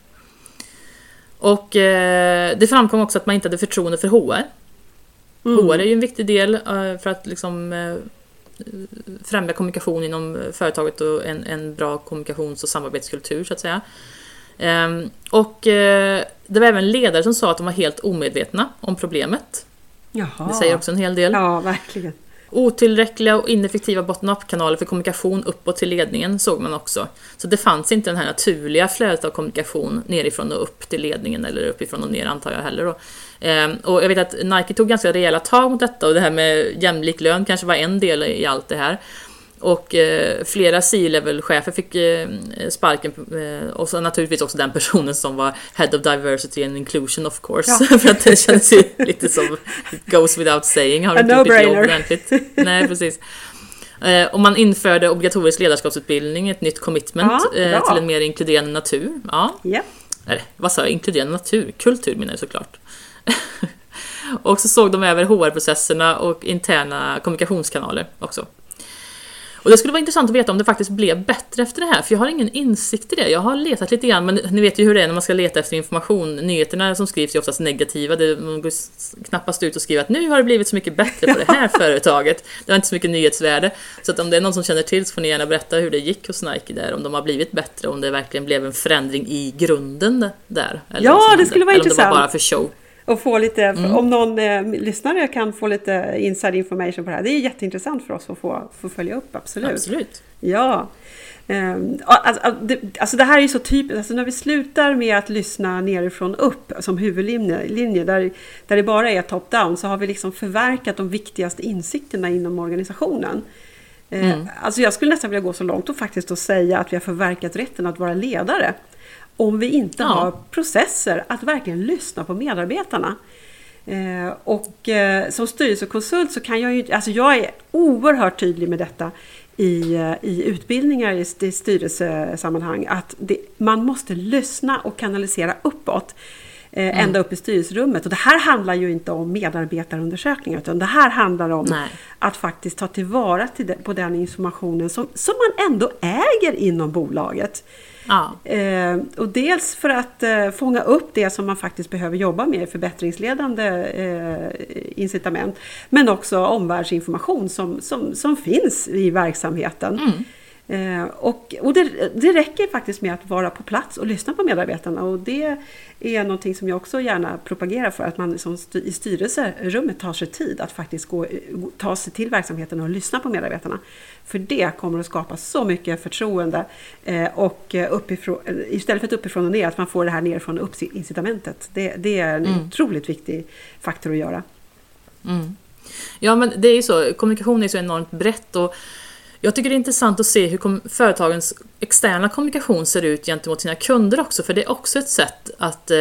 Och eh, det framkom också att man inte hade förtroende för HR. Mm. HR är ju en viktig del eh, för att liksom, eh, främja kommunikation inom företaget och en, en bra kommunikations och samarbetskultur så att säga. Ehm, och eh, det var även ledare som sa att de var helt omedvetna om problemet. Jaha. Det säger också en hel del. Ja, verkligen. Otillräckliga och ineffektiva bottom-up-kanaler för kommunikation uppåt till ledningen såg man också. Så det fanns inte den här naturliga flödet av kommunikation nerifrån och upp till ledningen eller uppifrån och ner antar jag heller. Då. Ehm, och jag vet att Nike tog ganska rejäla tag mot detta och det här med jämlik lön kanske var en del i allt det här. Och eh, flera C-level-chefer fick eh, sparken eh, och så naturligtvis också den personen som var Head of Diversity and Inclusion of course. Ja. för att det känns ju lite som goes without saying. Har A inte gjort jobb ordentligt. Nej, precis. Och man införde obligatorisk ledarskapsutbildning, ett nytt commitment ja, till en mer inkluderande natur. Ja. Yeah. Eller, vad sa jag? Inkluderande natur? Kultur menar jag såklart. och så såg de över HR-processerna och interna kommunikationskanaler också. Och det skulle vara intressant att veta om det faktiskt blev bättre efter det här, för jag har ingen insikt i det. Jag har letat lite grann, men ni vet ju hur det är när man ska leta efter information. Nyheterna som skrivs är oftast negativa. Det, man går knappast ut och skriver att nu har det blivit så mycket bättre på det här företaget. Det har inte så mycket nyhetsvärde. Så att om det är någon som känner till så får ni gärna berätta hur det gick hos Nike där, om de har blivit bättre, om det verkligen blev en förändring i grunden där. ja, det skulle vara eller intressant. Eller om det var bara för show. Och få lite, mm. om någon eh, lyssnare kan få lite inside information på det här. Det är jätteintressant för oss att få, få följa upp, absolut. Absolut. Ja. Um, alltså, det, alltså det här är ju så typiskt, alltså när vi slutar med att lyssna nerifrån upp som huvudlinje, linje, där, där det bara är top-down, så har vi liksom förverkat de viktigaste insikterna inom organisationen. Ehm, mm. Alltså jag skulle nästan vilja gå så långt och faktiskt att säga att vi har förverkat rätten att vara ledare om vi inte ja. har processer att verkligen lyssna på medarbetarna. Eh, och eh, som styrelsekonsult så kan jag ju, alltså jag är oerhört tydlig med detta i, eh, i utbildningar i, i styrelsesammanhang att det, man måste lyssna och kanalisera uppåt. Eh, mm. ända upp i styrelserummet. Och det här handlar ju inte om medarbetarundersökningar utan det här handlar om Nej. att faktiskt ta tillvara till det, på den informationen som, som man ändå äger inom bolaget. Ja. Eh, och dels för att eh, fånga upp det som man faktiskt behöver jobba med, förbättringsledande eh, incitament. Men också omvärldsinformation som, som, som finns i verksamheten. Mm. Eh, och och det, det räcker faktiskt med att vara på plats och lyssna på medarbetarna och det är någonting som jag också gärna propagerar för att man som styr, i styrelserummet tar sig tid att faktiskt gå, ta sig till verksamheten och lyssna på medarbetarna. För det kommer att skapa så mycket förtroende eh, och uppifrån, istället för ett uppifrån och ner, att man får det här nerifrån upp incitamentet. Det, det är en mm. otroligt viktig faktor att göra. Mm. Ja men det är ju så, kommunikation är så enormt brett och Jag tycker det är intressant att se hur företagens externa kommunikation ser ut gentemot sina kunder också, för det är också ett sätt att eh,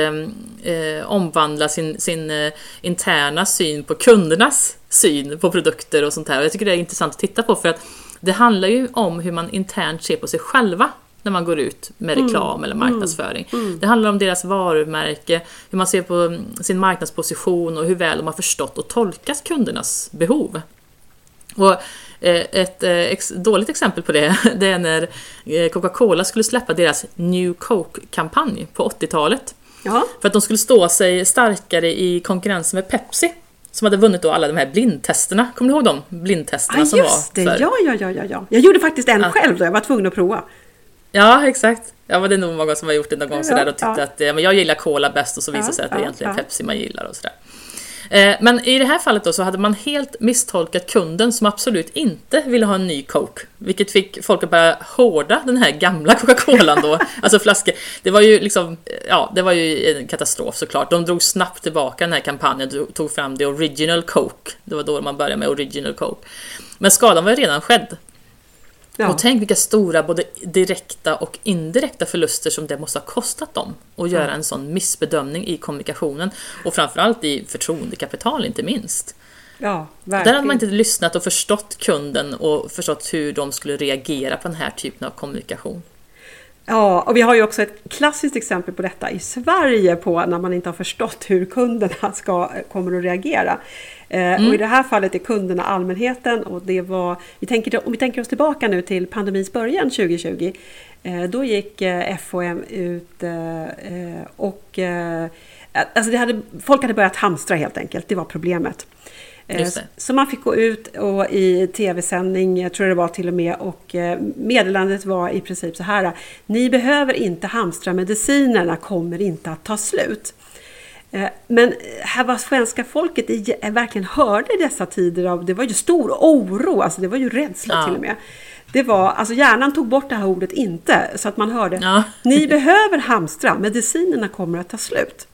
eh, omvandla sin, sin eh, interna syn på kundernas syn på produkter och sånt här. Och jag tycker det är intressant att titta på, för att det handlar ju om hur man internt ser på sig själva när man går ut med reklam eller marknadsföring. Det handlar om deras varumärke, hur man ser på mm, sin marknadsposition och hur väl de har förstått och tolkat kundernas behov. Och ett eh, ex dåligt exempel på det, det är när eh, Coca-Cola skulle släppa deras New Coke-kampanj på 80-talet. Ja, För att de skulle stå sig starkare i konkurrensen med Pepsi. Som hade vunnit då alla de här blindtesterna. Kommer du ihåg de blindtesterna ah, som var det. för... Ja, ja, ja, ja, ja. Jag gjorde faktiskt en Ja. själv då, jag var tvungen att prova. Ja, exakt. Ja, men det är nog många som har gjort det någon gång Ja, sådär och tyckte ja. att eh, men jag gillar Cola bäst och så visar Ja, det sig att det egentligen är ja. Pepsi man gillar och sådär. Eh, Men i det här fallet då så hade man helt misstolkat kunden som absolut inte ville ha en ny Coke. Vilket fick folk att börja hårda den här gamla Coca-Colan då. alltså flaskor. Det var ju liksom, ja det var ju en katastrof såklart. De drog snabbt tillbaka den här kampanjen och tog fram det original Coke. Det var då man började med original Coke. Men skadan var ju redan skedd. Ja. Och tänk vilka stora både direkta och indirekta förluster som det måste ha kostat dem att göra en sån missbedömning i kommunikationen och framförallt i förtroendekapital inte minst. ja, Där hade man inte lyssnat och förstått kunden och förstått hur de skulle reagera på den här typen av kommunikation. Ja, och vi har ju också ett klassiskt exempel på detta i Sverige på när man inte har förstått hur kunderna ska, kommer att reagera. Eh, Och i det här fallet är kunderna allmänheten och det var, vi tänker, om vi tänker oss tillbaka nu till pandemins början 2020, eh, då gick eh, FOM ut och alltså det hade, folk hade börjat hamstra helt enkelt, det var problemet. Så man fick gå ut och i tv-sändning, jag tror det var till och med, och meddelandet var i princip så här. Ni behöver inte hamstra, medicinerna kommer inte att ta slut. Eh, Men här var svenska folket eh, verkligen hörde i dessa tider av, det var ju stor oro, alltså det var ju rädsla Ja. till och med. Det var, alltså hjärnan tog bort det här ordet inte, så att man hörde, Ja. ni behöver hamstra, medicinerna kommer att ta slut.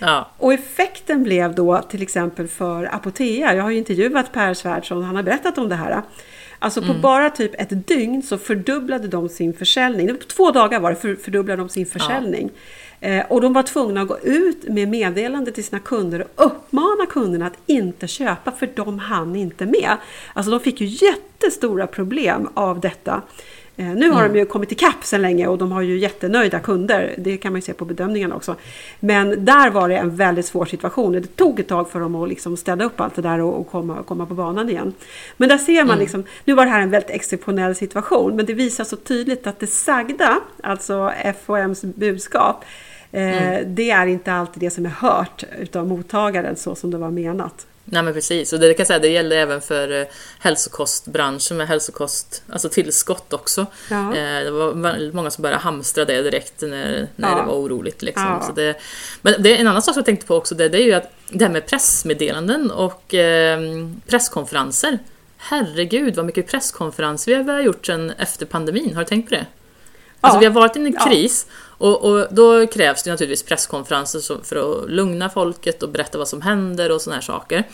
Ja, Och effekten blev då till exempel för Apotea, jag har ju intervjuat Per Svärdson, han har berättat om det här. Alltså på bara typ ett dygn så fördubblade de sin försäljning. På två dagar var det för, fördubblade de sin försäljning. Eh, och de var tvungna att gå ut med meddelande till sina kunder och uppmana kunderna att inte köpa för de hann inte med. Alltså de fick ju jättestora problem av detta. Eh, Nu har de ju kommit ikapp sedan länge och de har ju jättenöjda kunder. Det kan man ju se på bedömningarna också. Men där var det en väldigt svår situation. Det tog ett tag för dem att liksom städa upp allt det där och, och komma, komma på banan igen. Men där ser man liksom, nu var det här en väldigt exceptionell situation, men det visar så tydligt att det sagda, alltså FOMs budskap, eh, det är inte alltid det som är hört utav mottagaren så som det var menat. Nej men precis, och det kan säga, det gäller även för eh, hälsokostbranschen med hälsokost, alltså tillskott också. Ja. Eh, det var väldigt många som började hamstra det direkt när, när Ja. det var oroligt. Liksom. Ja. Så det, men det är en annan sak som jag tänkte på också, det, det är ju att det här med pressmeddelanden och eh, presskonferenser. Herregud vad mycket presskonferenser vi har gjort sedan efter pandemin, har du tänkt på det? Alltså Ja. vi har varit i en kris och, och då krävs det naturligtvis presskonferenser för att lugna folket och berätta vad som händer och såna här saker.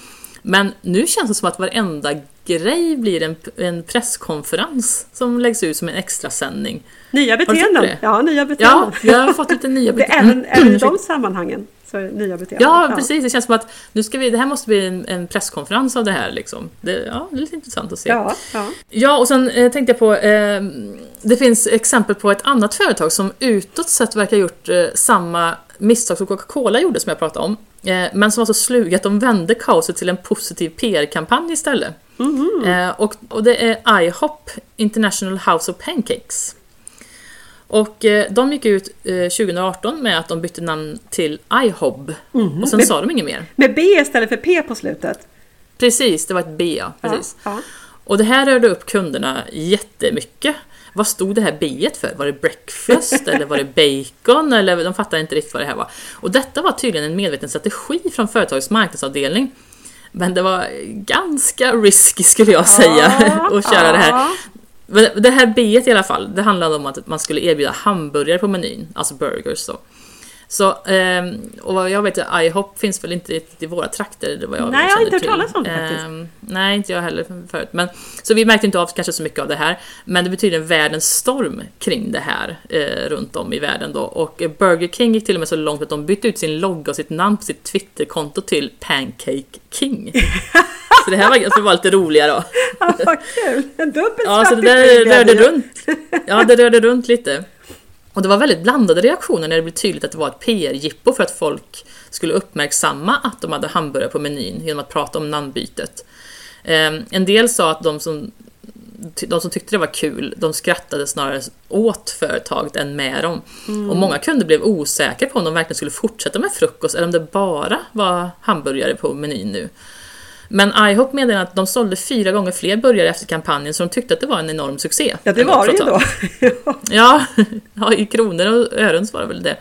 Men nu känns det som att varenda grej blir en, en presskonferens som läggs ut som en extrasändning. Nya tänkt på beteenden! Ja, nya Ja, beteenden. vi har fått lite nya beteenden. även, även i de sammanhangen så är det nya beteenden. Ja, precis. Det känns som att nu ska vi, det här måste bli en, en presskonferens av det här. Liksom. Det, ja, det är lite intressant att se. Ja, ja. Ja, och sen eh, tänkte jag på, eh, det finns exempel på ett annat företag som utåt sett verkar ha gjort eh, samma misstag som Coca-Cola gjorde som jag pratade om. Eh, men som var så sluga att de vände kaoset till en positiv PR-kampanj istället. Eh, och, och det är IHOP, International House of Pancakes. Och eh, de gick ut eh, 2018 med att de bytte namn till IHOB. Och sen Men- sa de inget mer. Med B istället för P på slutet. Precis, det var ett B ja. Precis. Ja, ja. Och det här rörde upp kunderna jättemycket. Vad stod det här B för? Var det breakfast eller var det bacon? Eller de fattade inte riktigt vad det här var. Och detta var tydligen en medveten strategi från företagets marknadsavdelning. Men det var ganska risky skulle jag säga att köra det här. Ja. Men det här B i alla fall, det handlade om att man skulle erbjuda hamburgare på menyn, alltså burgers då. Så, eh, och vad jag vet, IHOP finns väl inte riktigt i våra trakter? Vad jag nej, jag har inte hört talas om det faktiskt. Eh, nej, inte jag heller förut. Men, så vi märkte inte av kanske så mycket av det här. Men det betyder en världens storm kring det här eh, runt om i världen då. Och Burger King gick till och med så långt att de bytte ut sin logga och sitt namn på sitt Twitterkonto till Pancake King. så det här var, alltså, det var lite roligare då. ja, vad kul! En dubbel Ja, så det där rörde runt. Ja, det rörde runt lite. Och det var väldigt blandade reaktioner när det blev tydligt att det var ett PR-jippo för att folk skulle uppmärksamma att de hade hamburgare på menyn genom att prata om namnbytet. Ehm, en del sa att de som, de som tyckte det var kul, de skrattade snarare åt företaget än med dem. Mm. Och många kunder blev osäkra på om de verkligen skulle fortsätta med frukost eller om det bara var hamburgare på menyn nu. Men IHOP meddelade att de sålde fyra gånger fler burgare efter kampanjen så de tyckte att det var en enorm succé. Ja, det var det ju då. ja, ja, i kronor och ören så var det väl det.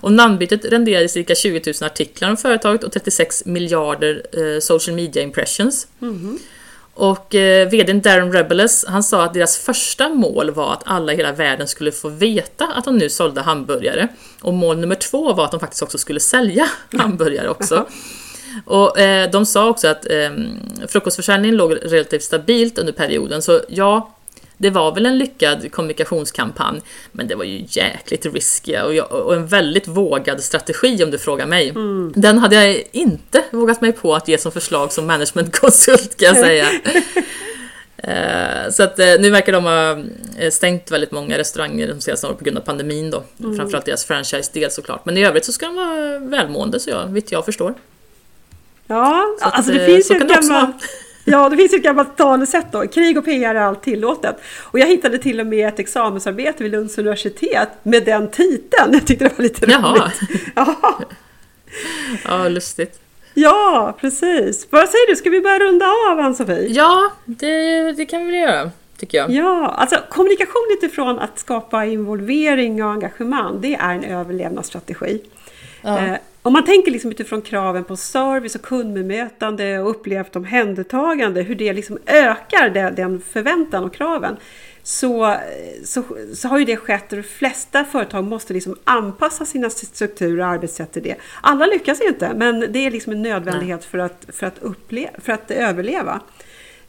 Och namnbytet renderade cirka 20 000 artiklar om företaget och 36 miljarder eh, social media impressions. Mm. Och eh, VDn Darren Rebelez, han sa att deras första mål var att alla i hela världen skulle få veta att de nu sålde hamburgare. Och mål nummer två var att de faktiskt också skulle sälja hamburgare också. Och eh, de sa också att eh, frukostförsäljningen låg relativt stabilt under perioden, så ja, det var väl en lyckad kommunikationskampanj, men det var ju jäkligt risky och, och en väldigt vågad strategi om du frågar mig. Mm. Den hade jag inte vågat mig på att ge som förslag som managementkonsult kan jag säga. Eh, så att eh, nu verkar de ha eh, stängt väldigt många restauranger de senaste åren på grund av pandemin då. Mm. Framförallt deras franchise-del såklart. Men i övrigt så ska de vara välmående så jag, vitt jag förstår. Ja, att, alltså det finns ju ett gammalt... Ja, det finns ett gammalt talesätt då. Krig och PR är allt tillåtet. Och jag hittade till och med ett examensarbete vid Lunds universitet med den titeln. Jag tyckte det var lite Jaha. roligt. Ja. ja, lustigt. Ja, precis. Vad säger du, ska vi börja runda av Ann-Sofie? Ja, det, det kan vi väl göra. Tycker jag. Ja, alltså kommunikation utifrån att skapa involvering och engagemang, det är en överlevnadsstrategi. Ja. Eh, om man tänker liksom utifrån kraven på service och kundbemötande och upplevt omhändertagande, hur det liksom ökar det, den förväntan och kraven, så, så, så, har ju det skett och de flesta företag måste liksom anpassa sina strukturer och arbetssätt till det. Alla lyckas inte, men det är liksom en nödvändighet för att, för, att uppleva, för att överleva.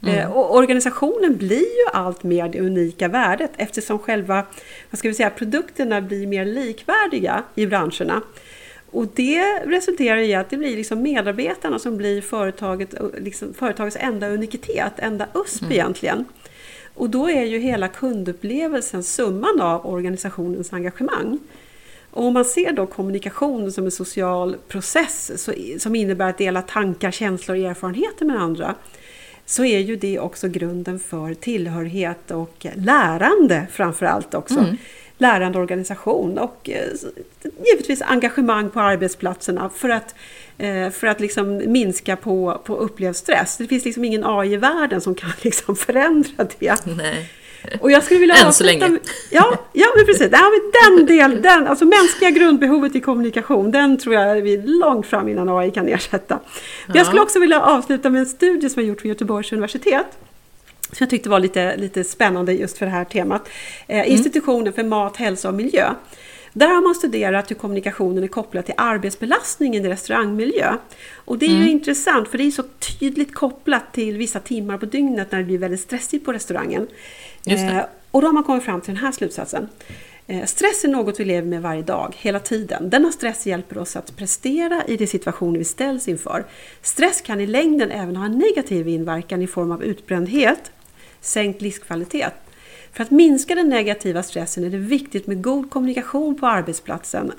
Mm. Eh, och organisationen blir ju allt mer det unika värdet eftersom själva vad ska vi säga, produkterna blir mer likvärdiga i branscherna. Och det resulterar i att det blir liksom medarbetarna som blir företaget, liksom företagets enda unikitet, enda USP mm. egentligen. Och då är ju hela kundupplevelsen summan av organisationens engagemang. Och om man ser då kommunikation som en social process så, som innebär att dela tankar, känslor och erfarenheter med andra så är ju det också grunden för tillhörighet och lärande framförallt också. Mm lärande organisation och eh, givetvis engagemang på arbetsplatserna för att, eh, för att liksom minska på, på upplevd stress. Det finns liksom ingen AI i världen som kan liksom förändra det. Nej. Och jag skulle vilja Än så länge. Ja, ja men precis. Den del, den, alltså mänskliga grundbehovet i kommunikation, den tror jag är vi långt fram innan AI kan ersätta. Ja. Jag skulle också vilja avsluta med en studie som jag gjort vid Göteborgs universitet som jag tyckte var lite, lite spännande just för det här temat. Eh, mm. Institutionen för mat, hälsa och miljö. Där har man studerat hur kommunikationen är kopplad till arbetsbelastningen i restaurangmiljö. Och det är mm. ju intressant för det är så tydligt kopplat till vissa timmar på dygnet när det blir väldigt stressigt på restaurangen. Eh, och då har man kommit fram till den här slutsatsen. Eh, stress är något vi lever med varje dag, hela tiden. Denna stress hjälper oss att prestera i de situationer vi ställs inför. Stress kan i längden även ha en negativ inverkan i form av utbrändhet, sänkt livskvalitet. För att minska den negativa stressen är det viktigt med god kommunikation på arbetsplatsen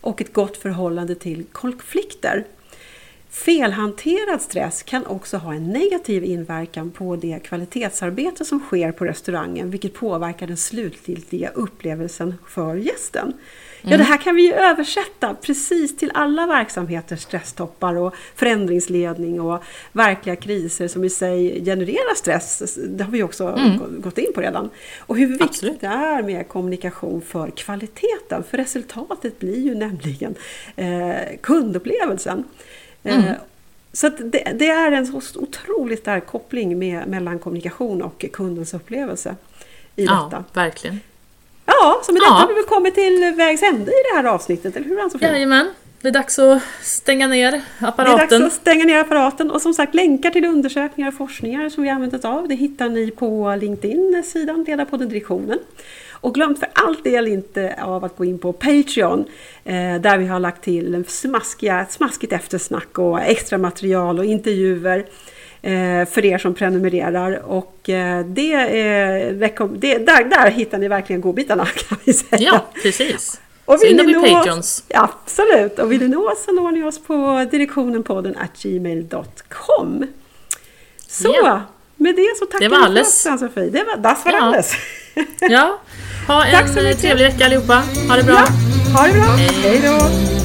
och ett gott förhållande till konflikter. Felhanterad stress kan också ha en negativ inverkan på det kvalitetsarbete som sker på restaurangen vilket påverkar den slutgiltiga upplevelsen för gästen. Ja, det mm. här kan vi ju översätta precis till alla verksamheters stresstoppar och förändringsledning och verkliga kriser som i sig genererar stress. Det har vi också mm. gått in på redan. Och hur viktigt Absolut. det är med kommunikation för kvaliteten. För resultatet blir ju nämligen eh, kundupplevelsen. Eh, mm. Så det, det, är en så otroligt stark koppling med, mellan kommunikation och kundens upplevelse i ja, detta. verkligen. Ja, Ja, så med Ja. detta har vi väl kommit till vägs ände i det här avsnittet, eller hur Ann-Sofie? Jajamän, det är dags att stänga ner Det är apparaten. dags att stänga ner apparaten och som sagt länkar till undersökningar och forskningar som vi använt oss av det hittar ni på LinkedIn-sidan Ledarpodden Direktionen. Och glöm för all del inte av att gå in på Patreon eh, där vi har lagt till smaskiga, smaskigt eftersnack och extra material och intervjuer för er som prenumererar. Och eh, det, är, det där, där hittar ni verkligen godbitarna kan vi säga. Ja, precis. Och vill och ni nå oss-. Ja, absolut. Och vill ni nå oss så når ni oss på direktionenpodden gmail.com. Så, Ja. med det så tackar vi för oss, Ann-Sofie. Det var das var Ja. alles. Ja, ha Tack så en eh, trevlig vecka allihopa. Ha det bra. Ja, ha det bra. Hej då.